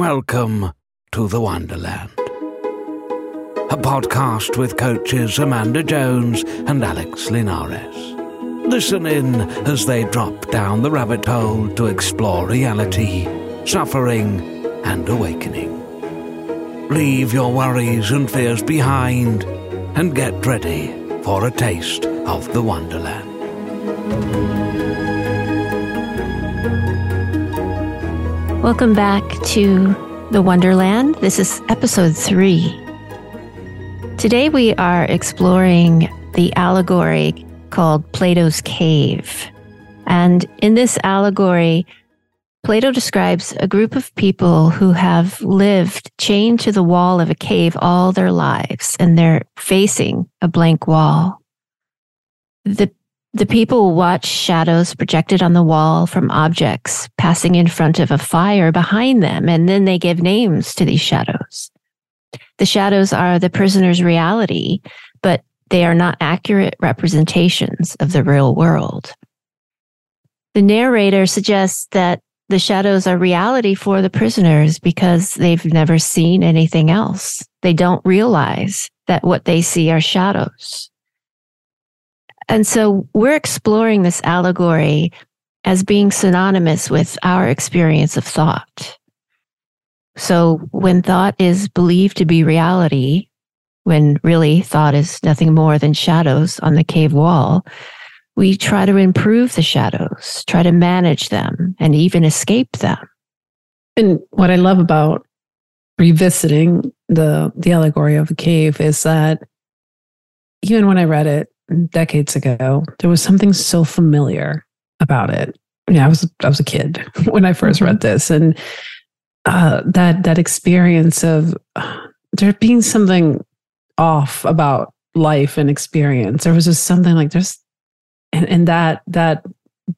Welcome to the Wonderland. A podcast with coaches Amanda Jones and Alex Linares. Listen in as they drop down the rabbit hole to explore reality, suffering, and awakening. Leave your worries and fears behind and get ready for a taste of the Wonderland. Welcome back to the Wonderland. This is episode three. Today we are exploring the allegory called Plato's Cave. And in this allegory, Plato describes a group of people who have lived chained to the wall of a cave all their lives, and they're facing a blank wall. The the people watch shadows projected on the wall from objects passing in front of a fire behind them, and then they give names to these shadows. The shadows are the prisoner's reality, but they are not accurate representations of the real world. The narrator suggests that the shadows are reality for the prisoners because they've never seen anything else. They don't realize that what they see are shadows. And so we're exploring this allegory as being synonymous with our experience of thought. So when thought is believed to be reality, when really thought is nothing more than shadows on the cave wall, we try to improve the shadows, try to manage them, and even escape them. And what I love about revisiting the the allegory of the cave is that even when I read it decades ago, there was something so familiar about it. Yeah, I was I was a kid when I 1st mm-hmm. read this, and uh, that that experience of uh, there being something off about life and experience. There was just something like there's, and, and that that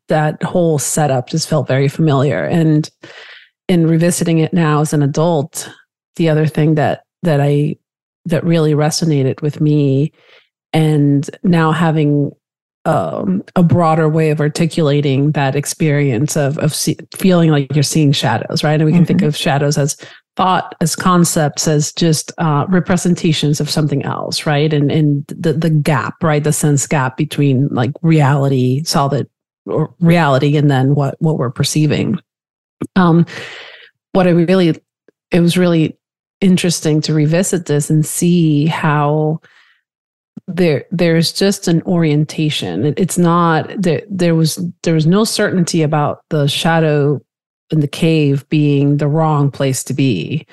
that whole setup just felt very familiar. And in revisiting it now as an adult, the other thing that that I that really resonated with me and now having um, a broader way of articulating that experience of of see, feeling like you're seeing shadows, right? And we can mm-hmm. think of shadows as thought, as concepts, as just uh, representations of something else, right? And and the the gap, right? The sense gap between like reality, solid or reality, and then what what we're perceiving. Um, what I really, it was really interesting to revisit this and see how there there's just an orientation. It, it's not there there was there was no certainty about the shadow in the cave being the wrong place to be.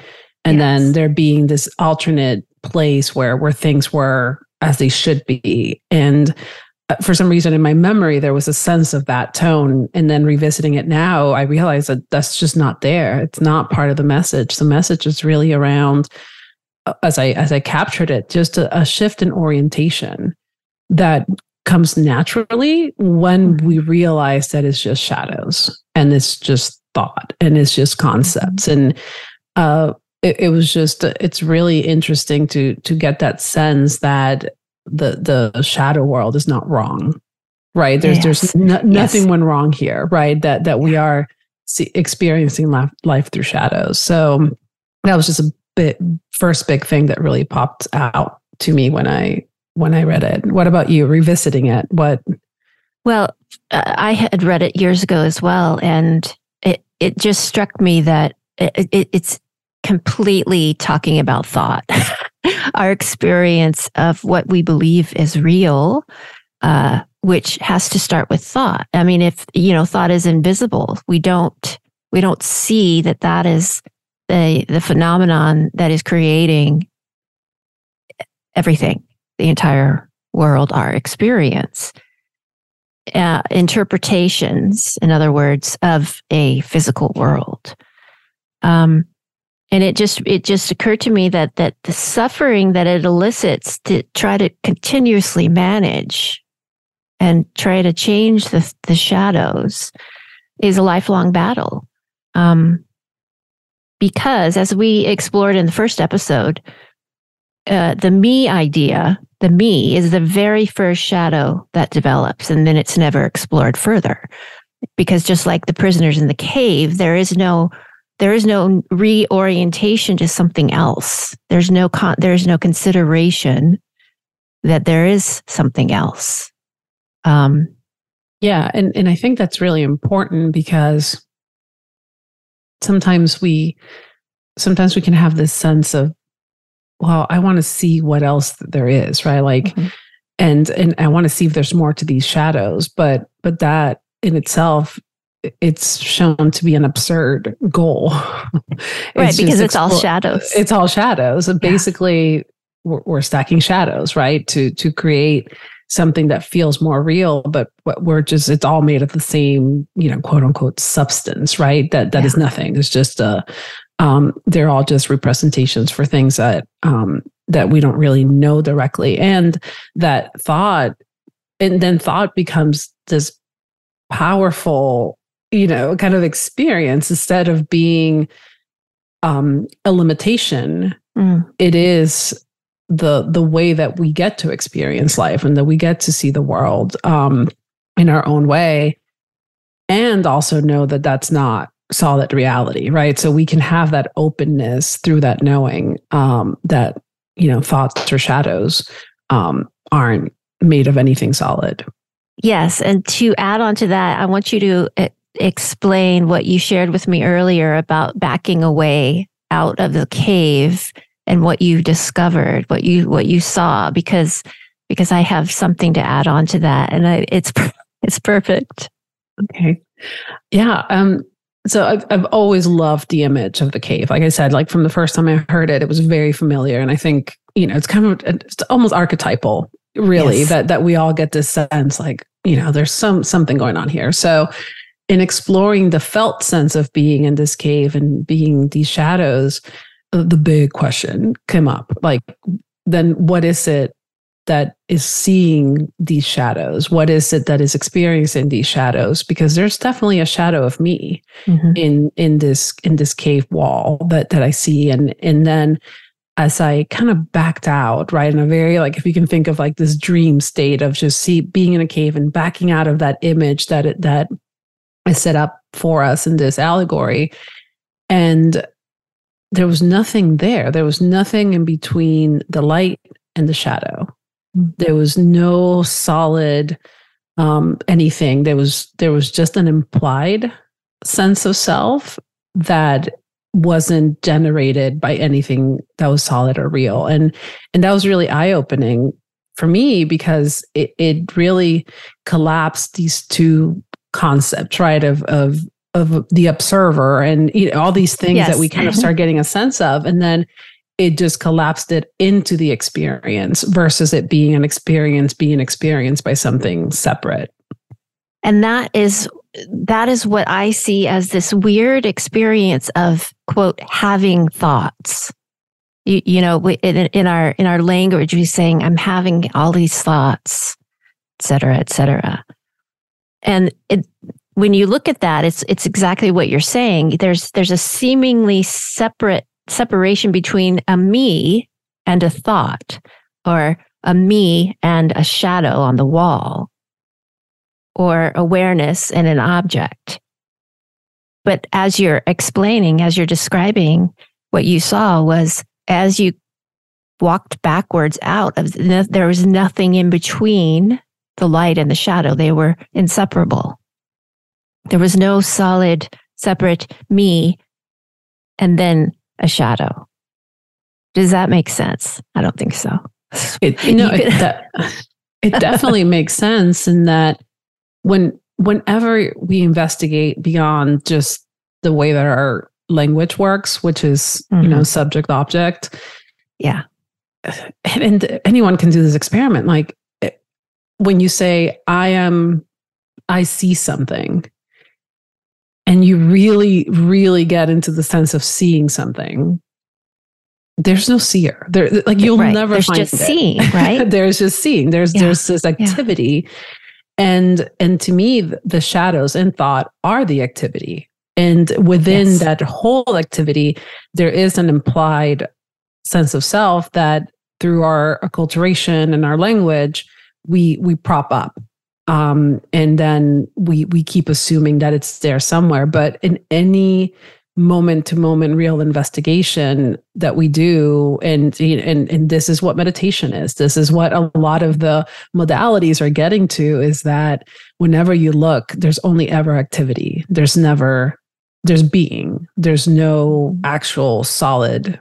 And yes. then there being this alternate place where where things were as they should be. And uh, for some reason in my memory there was a sense of that tone. And then revisiting it now i realize that that's just not there. It's not part of the message. The message is really around as I as I captured it, just a, a shift in orientation that comes naturally when we realize that it's just shadows and it's just thought and it's just concepts. And uh, it, it, was just it's really interesting to to get that sense that the the shadow world is not wrong right? There's yes. there's no, nothing yes. went wrong here right? That that we are see, experiencing life, life through shadows. So that was just a first big thing that really popped out to me when I when I read it. What about you revisiting it? What Well, I had read it years ago as well and it it just struck me that it, it, it's completely talking about thought. Our experience of what we believe is real uh, which has to start with thought. I mean, if you know, thought is invisible. We don't we don't see that that is the the phenomenon that is creating everything, the entire world, our experience. Uh, interpretations, in other words, of a physical world. Um, and it just it just occurred to me that that the suffering that it elicits to try to continuously manage and try to change the the shadows is a lifelong battle. Um, because as we explored in the first episode, uh, the me idea, the me is the very first shadow that develops, and then it's never explored further. Because just like the prisoners in the cave, there is no there is no reorientation to something else. There's no con- there's no consideration that there is something else. Um, yeah, and and I think that's really important because sometimes we sometimes we can have this sense of well i want to see what else there is right like mm-hmm. and and i want to see if there's more to these shadows but but that in itself it's shown to be an absurd goal right because it's all shadows it's all shadows and yeah. basically we're, we're stacking shadows right to to create something that feels more real but we're just it's all made of the same you know quote unquote substance right that that yeah. is nothing it's just a um, they're all just representations for things that um, that we don't really know directly and that thought and then thought becomes this powerful you know kind of experience instead of being um, a limitation mm. it is the the way that we get to experience life and that we get to see the world um, in our own way and also know that that's not solid reality, right? So we can have that openness through that knowing um, that you know thoughts or shadows um, aren't made of anything solid. Yes, and to add on to that, I want you to uh, explain what you shared with me earlier about backing away out of the cave and what you discovered, what you what you saw, because because I have something to add on to that, and I, it's it's perfect. Okay, yeah. Um, so I've, I've always loved the image of the cave. Like I said, like from the first time I heard it, it was very familiar. And I think, you know, it's kind of, it's almost archetypal really yes. that, that we all get this sense like, you know, there's some, something going on here. So in exploring the felt sense of being in this cave and being these shadows, the big question came up like, then what is it that is seeing these shadows? What is it that is experiencing these shadows? Because there's definitely a shadow of me mm-hmm. in in this in this cave wall that that I see, and and then as I kind of backed out, right, in a very like if you can think of like this dream state of just see being in a cave and backing out of that image that it, that is set up for us in this allegory, and there was nothing there. There was nothing in between the light and the shadow there was no solid um, anything. There was there was just an implied sense of self that wasn't generated by anything that was solid or real. And and that was really eye-opening for me because it, it really collapsed these two concepts, right? Of of of the observer and you know, all these things yes. that we kind of start getting a sense of. And then it just collapsed it into the experience versus it being an experience being experienced by something separate and that is that is what i see as this weird experience of quote having thoughts you, you know in, in our in our language we're saying i'm having all these thoughts et cetera et cetera and it, when you look at that it's it's exactly what you're saying. There's there's a seemingly separate separation between a me and a thought, or a me and a shadow on the wall, or awareness and an object. But as you're explaining, as you're describing, what you saw was as you walked backwards out of there was nothing in between the light and the shadow. They were inseparable there was no solid separate me and then a shadow. Does that make sense? I don't think so. It, know, it, that, it definitely makes sense in that when whenever we investigate beyond just the way that our language works, which is mm-hmm. you know mm-hmm. subject object, yeah, and, and anyone can do this experiment. Like when you say, "I am," I see something and you really, really get into the sense of seeing something, there's no seer. There, like you'll right. never there's find just it. seeing, right? there's just seeing. There's yeah. there's this activity, yeah. and and to me, the shadows and thought are the activity, and within yes. that whole activity, there is an implied sense of self that through our acculturation and our language, we we prop up um, and then we we keep assuming that it's there somewhere. But in any moment to moment real investigation that we do and and and this is what meditation is this is what a lot of the modalities are getting to is that whenever you look there's only ever activity there's never there's being there's no actual solid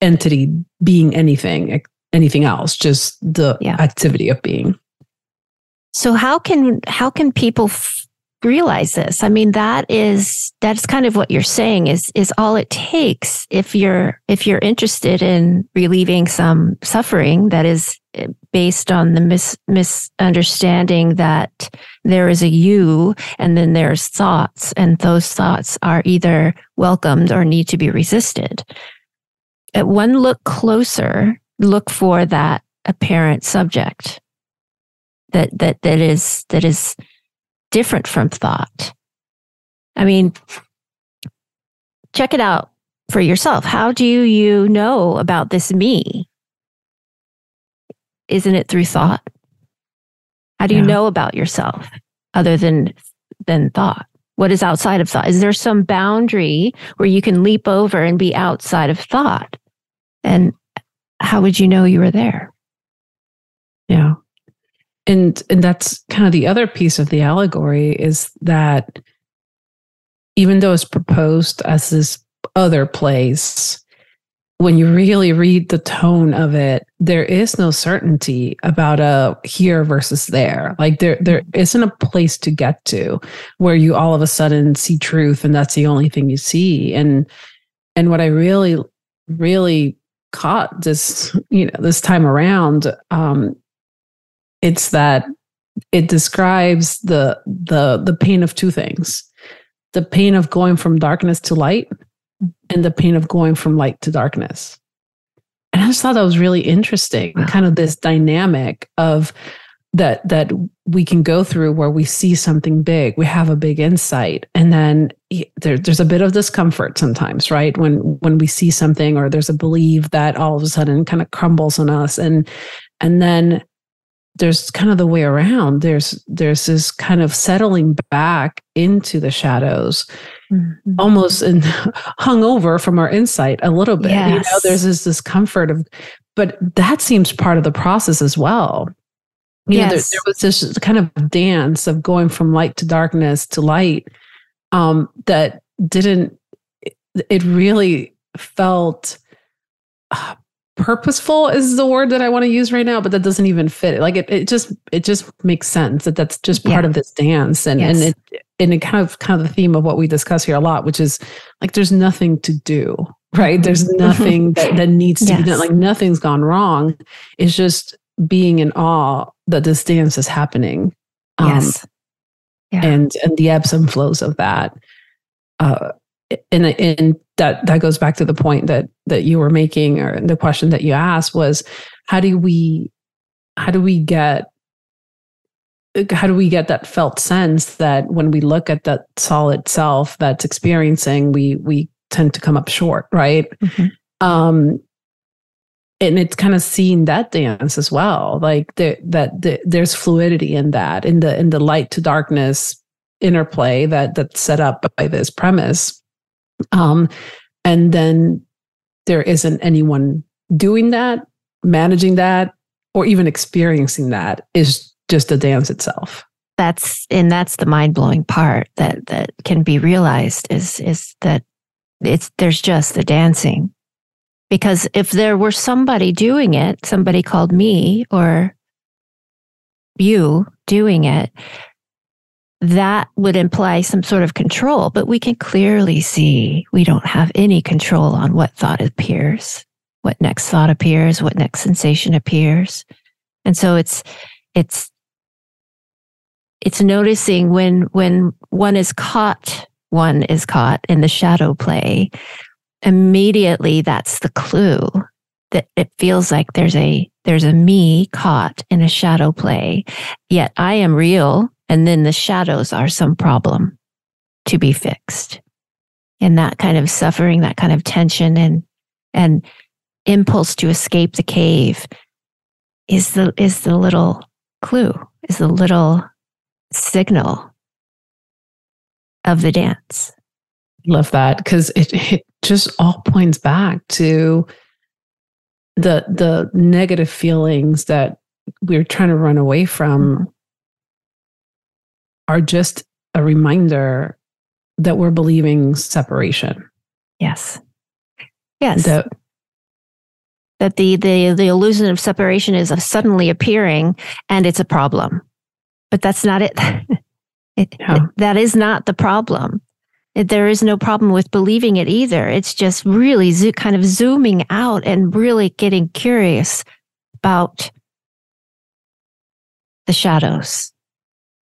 entity being anything anything else just the yeah. activity of being so how can how can people f- realize this. I mean, that is that's kind of what you're saying is is all it takes if you're if you're interested in relieving some suffering that is eh, based on the mis- misunderstanding that there is a you and then there's thoughts and those thoughts are either welcomed or need to be resisted. At one look closer, look for that apparent subject that that that is that is different from thought. I mean, check it out for yourself. How do you know about this me? Isn't it through thought? How do you know about yourself other than than thought? What is outside of thought? Is there some boundary where you can leap over and be outside of thought? And how would you know you were there? Yeah and and that's kind of the other piece of the allegory is that even though it's proposed as this other place when you really read the tone of it there is no certainty about a here versus there. Like there there isn't a place to get to where you all of a sudden see truth and that's the only thing you see. And and what i really really caught this you know this time around um it's that it describes the the the pain of two things. The pain of going from darkness to light and the pain of going from light to darkness. And i just thought that was really interesting kind of this dynamic of that that we can go through where we see something big we have a big insight and then there, there's a bit of discomfort sometimes right? When when we see something or there's a belief that all of a sudden kind of crumbles on us and and then there's kind of the way around there's there's this kind of settling back into the shadows mm-hmm. almost in hung over from our insight a little bit yes. you know there's this discomfort of but that seems part of the process as well you yes. know there, there was this kind of dance of going from light to darkness to light um that didn't it really felt uh, purposeful is the word that I want to use right now, but that doesn't even fit. Like it, it just, it just makes sense that that's just part yeah. of this dance. And, yes. and it, and it kind of, kind of the theme of what we discuss here a lot, which is like, there's nothing to do, right? There's mm-hmm. nothing that, that needs to yes. be done. Like nothing's gone wrong. It's just being in awe that this dance is happening. Um, yes. Yeah. And, and the ebbs and flows of that. Uh, and and that that goes back to the point that that you were making or the question that you asked was how do we how do we get how do we get that felt sense that when we look at that solid self that's experiencing we we tend to come up short right mm-hmm. um and it's kind of seeing that dance as well like the, that the, there's fluidity in that in the in the light to darkness interplay that that's set up by this premise um, and then there isn't anyone doing that, managing that, or even experiencing that is just the dance itself. That's and that's the mind blowing part that that can be realized is is that it's there's just the dancing. Because if there were somebody doing it, somebody called me or you doing it, that would imply some sort of control, but we can clearly see we don't have any control on what thought appears, what next thought appears, what next sensation appears. And so it's, it's, it's noticing when, when one is caught, one is caught in the shadow play. Immediately, that's the clue that it feels like there's a, there's a me caught in a shadow play. Yet I am real and then the shadows are some problem to be fixed. And that kind of suffering, that kind of tension and, and impulse to escape the cave is the, is the little clue, is the little signal of the dance. Love that because it, it just all points back to the the negative feelings that we're trying to run away from mm-hmm. Are just a reminder that we're believing separation. Yes. Yes. That, that the, the, the illusion of separation is suddenly appearing and it's a problem. But that's not it. it, it that is not the problem. There is no problem with believing it either. It's just really zo- kind of zooming out and really getting curious about the shadows.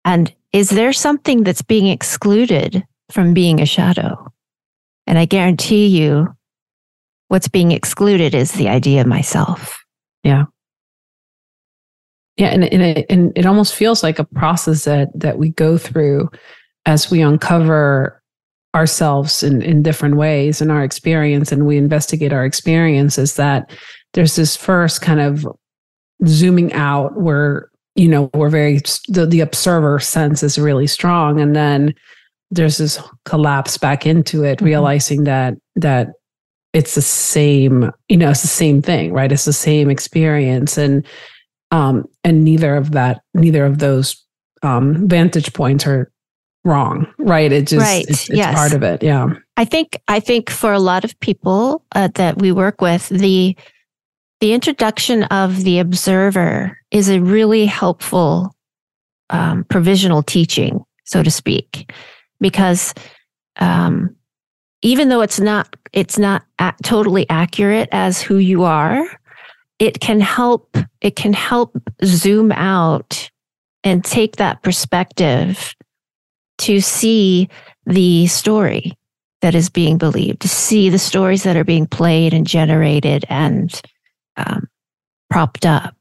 And is there something that's being excluded from being a shadow? And I guarantee you, what's being excluded is the idea of myself. Yeah. Yeah, and, and, it, and it almost feels like a process that that we go through as we uncover ourselves in, in different ways in our experience and we investigate our experience is that there's this first kind of zooming out where you know we're very the, the observer sense is really strong and then there's this collapse back into it mm-hmm. realizing that that it's the same you know it's the same thing right it's the same experience and um and neither of that neither of those um vantage points are wrong right it just right. it's, it's yes. part of it yeah i think i think for a lot of people uh, that we work with the the introduction of the observer is a really helpful um, provisional teaching so to speak because um, even though it's not it's not totally accurate as who you are it can help it can help zoom out and take that perspective to see the story that is being believed, to see the stories that are being played and generated and um, propped up.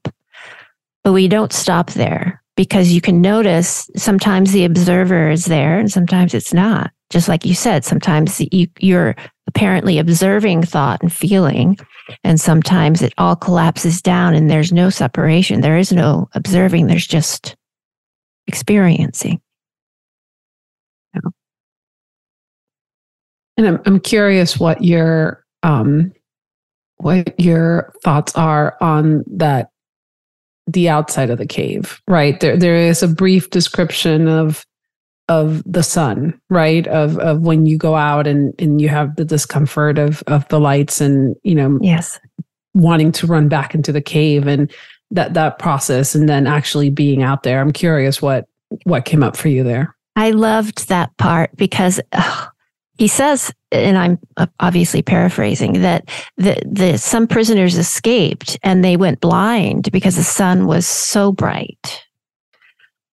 But we don't stop there because you can notice sometimes the observer is there and sometimes it's not. Just like you said, sometimes you, you're apparently observing thought and feeling, and sometimes it all collapses down and there's no separation. There is no observing, there's just experiencing. And I'm curious what your um what your thoughts are on that the outside of the cave, right? There there is a brief description of of the sun, right? Of of when you go out and and you have the discomfort of of the lights and you know yes wanting to run back into the cave and that that process and then actually being out there. I'm curious what what came up for you there. I loved that part because he says, and I'm obviously paraphrasing, that the, the some prisoners escaped and they went blind because the sun was so bright.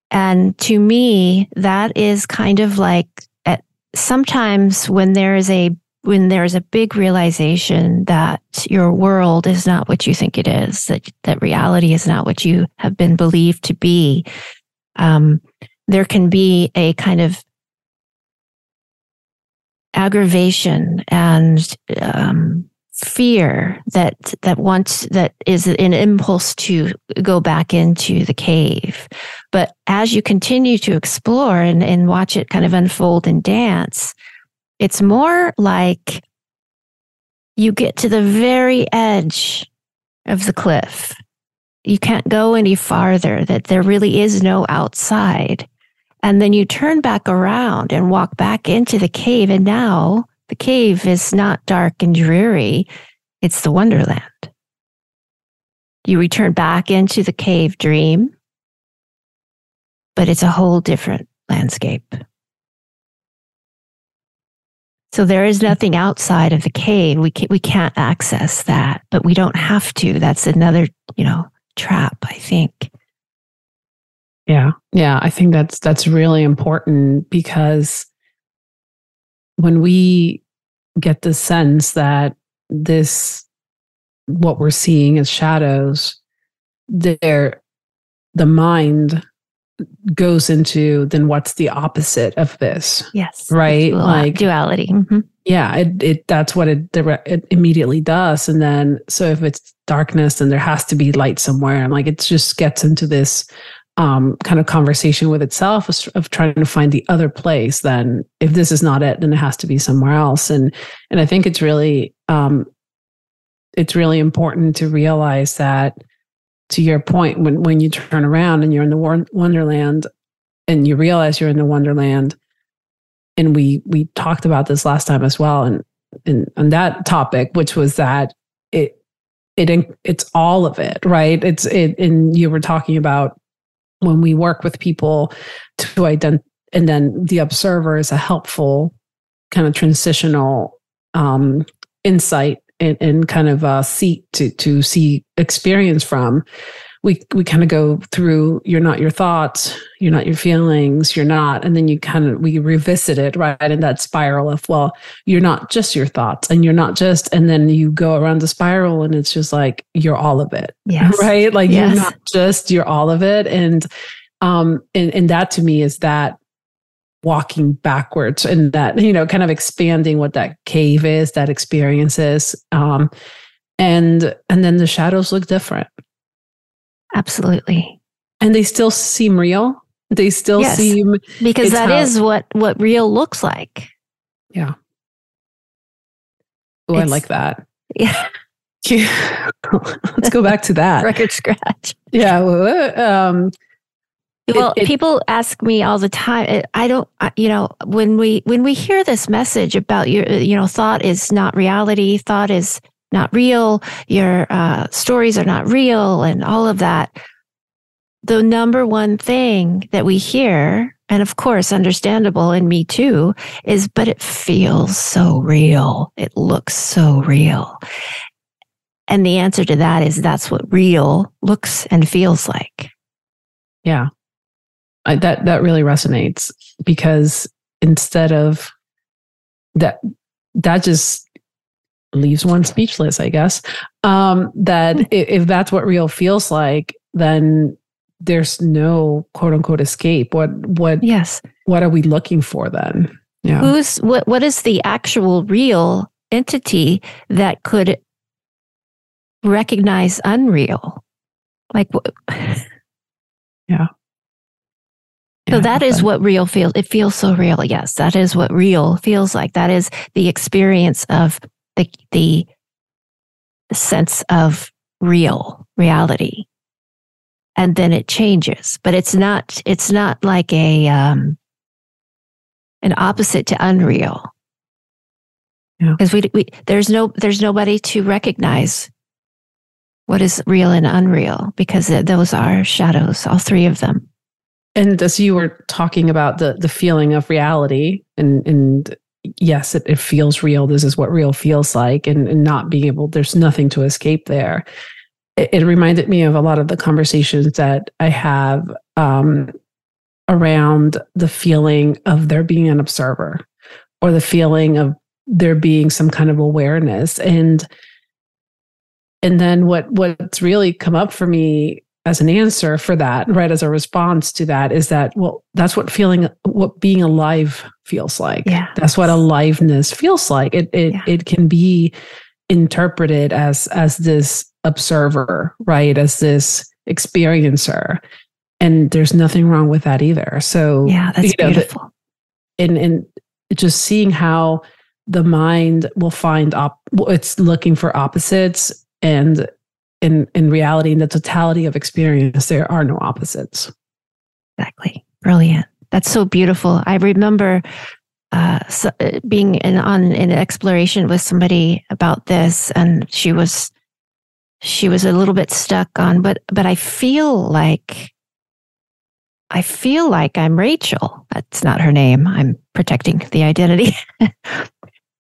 And to me, that is kind of like at, sometimes when there is a when there's a big realization that your world is not what you think it is, that that reality is not what you have been believed to be, um, there can be a kind of aggravation and um, fear that that wants that is an impulse to go back into the cave. But as you continue to explore and, and watch it kind of unfold and dance it's more like you get to the very edge of the cliff. You can't go any farther that there really is no outside and then you turn back around and walk back into the cave. And now the cave is not dark and dreary, it's the wonderland. You return back into the cave dream, but it's a whole different landscape. So there is nothing outside of the cave. We can't, we can't access that, but we don't have to. That's another, you know, trap, I think. Yeah. Yeah. I think that's that's really important because when we get the sense that this what we're seeing as shadows, there the mind goes into then what's the opposite of this yes right like duality mm-hmm. yeah it, it that's what it, it immediately does and then so if it's darkness then there has to be light somewhere and like it just gets into this um, kind of conversation with itself of, trying to find the other place then if this is not it then it has to be somewhere else. And and i think it's really um, it's really important to realize that to your point when when you turn around and you're in the wonderland and you realize you're in the wonderland and we we talked about this last time as well and and on that topic which was that it it it's all of it right? It's it and you were talking about when we work with people to identify and then the observer is a helpful kind of transitional um, insight and, and kind of a seat to to see experience from we we kind of go through you're not your thoughts you're not your feelings you're not and then you kind of we revisit it right in that spiral of well you're not just your thoughts and you're not just and then you go around the spiral and it's just like you're all of it yes. right like yes. you're not just you're all of it and um and and that to me is that walking backwards and that you know kind of expanding what that cave is that experience is um and and then the shadows look different Absolutely. And they still seem real. They still yes, seem because that how, is what what real looks like. Yeah. Oh, I like that. Yeah. Let's go back to that record scratch. Yeah. Um, well, it, it, people ask me all the time. I don't, you know, when we when we hear this message about your, you know, thought is not reality, thought is not real, your uh, stories are not real, and all of that. The number one thing that we hear, and of course, understandable in me too, is, but it feels so real. It looks so real. And the answer to that is that's what real looks and feels like. Yeah. I, that that really resonates because instead of that that just leaves one speechless, I guess. Um, that hmm. if, if that's what real feels like, then there's no quote unquote escape. What what yes. What are we looking for then? Yeah. Who's what what is the actual real entity that could recognize unreal? Like Yeah. So that is what real feels. It feels so real. Yes, that is what real feels like. That is the experience of the the sense of real reality. And then it changes but it's not it's not like a um an opposite to unreal. Because yeah. we, we there's no there's nobody to recognize what is real and unreal because those are shadows all three of them. And as you were talking about the the feeling of reality and and yes, it, it feels real. This is what real feels like, and, and not being able, there's nothing to escape there. It, it, reminded me of a lot of the conversations that I have um, around the feeling of there being an observer or the feeling of there being some kind of awareness and and then what what's really come up for me as an answer for that, right? As a response to that is that, well, that's what feeling, what being alive feels like. Yeah. That's what aliveness feels like. It, it, yeah. it can be interpreted as, as this observer, right? As this experiencer. And there's nothing wrong with that either. So, yeah, that's you know, beautiful. The, and, and just seeing how the mind will find up, op, it's looking for opposites and in in reality in the totality of experience there are no opposites. Exactly. Brilliant. That's so beautiful. I remember uh, so, uh, being in on an exploration with somebody about this and she was she was a little bit stuck on but but i feel like i feel like i'm rachel. That's not her name. I'm protecting the identity.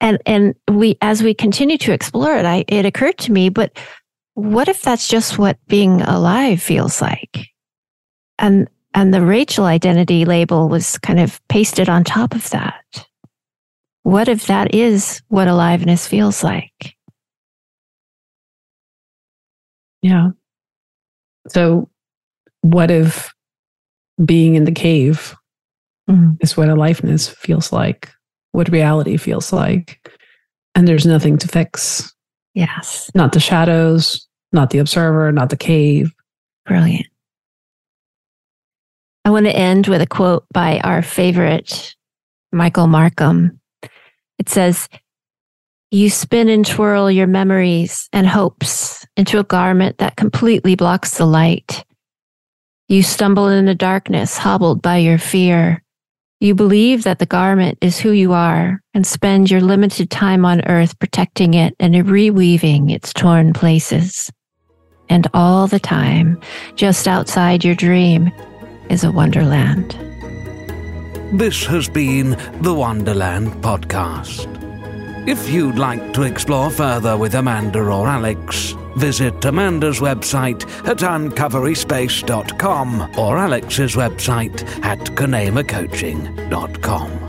And and we as we continue to explore it i it occurred to me but what if that's just what being alive feels like? And and the Rachel identity label was kind of pasted on top of that. What if that is what aliveness feels like? Yeah. So, what if being in the cave mm-hmm. is what aliveness feels like, what reality feels like, and there's nothing to fix? Yes. Not the shadows, not the observer, not the cave. Brilliant. I want to end with a quote by our favorite Michael Markham. It says, You spin and twirl your memories and hopes into a garment that completely blocks the light. You stumble in the darkness, hobbled by your fear. You believe that the garment is who you are and spend your limited time on earth protecting it and reweaving its torn places. And all the time, just outside your dream, is a wonderland. This has been the Wonderland Podcast. If you'd like to explore further with Amanda or Alex, visit Amanda's website at uncoveryspace.com or Alex's website at canaimacoaching.com.